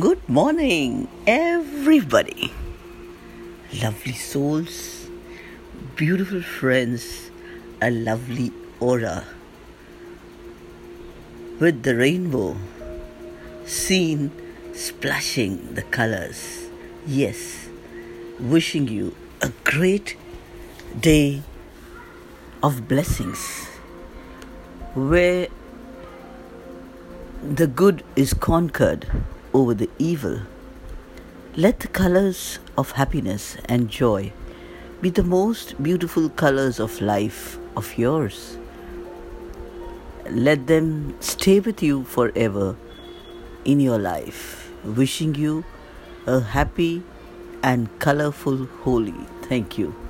Good morning, everybody. Lovely souls, beautiful friends, a lovely aura. With the rainbow seen splashing the colors. Yes, wishing you a great day of blessings where the good is conquered over the evil. Let the colors of happiness and joy be the most beautiful colors of life of yours. Let them stay with you forever in your life. Wishing you a happy and colorful Holi. Thank you.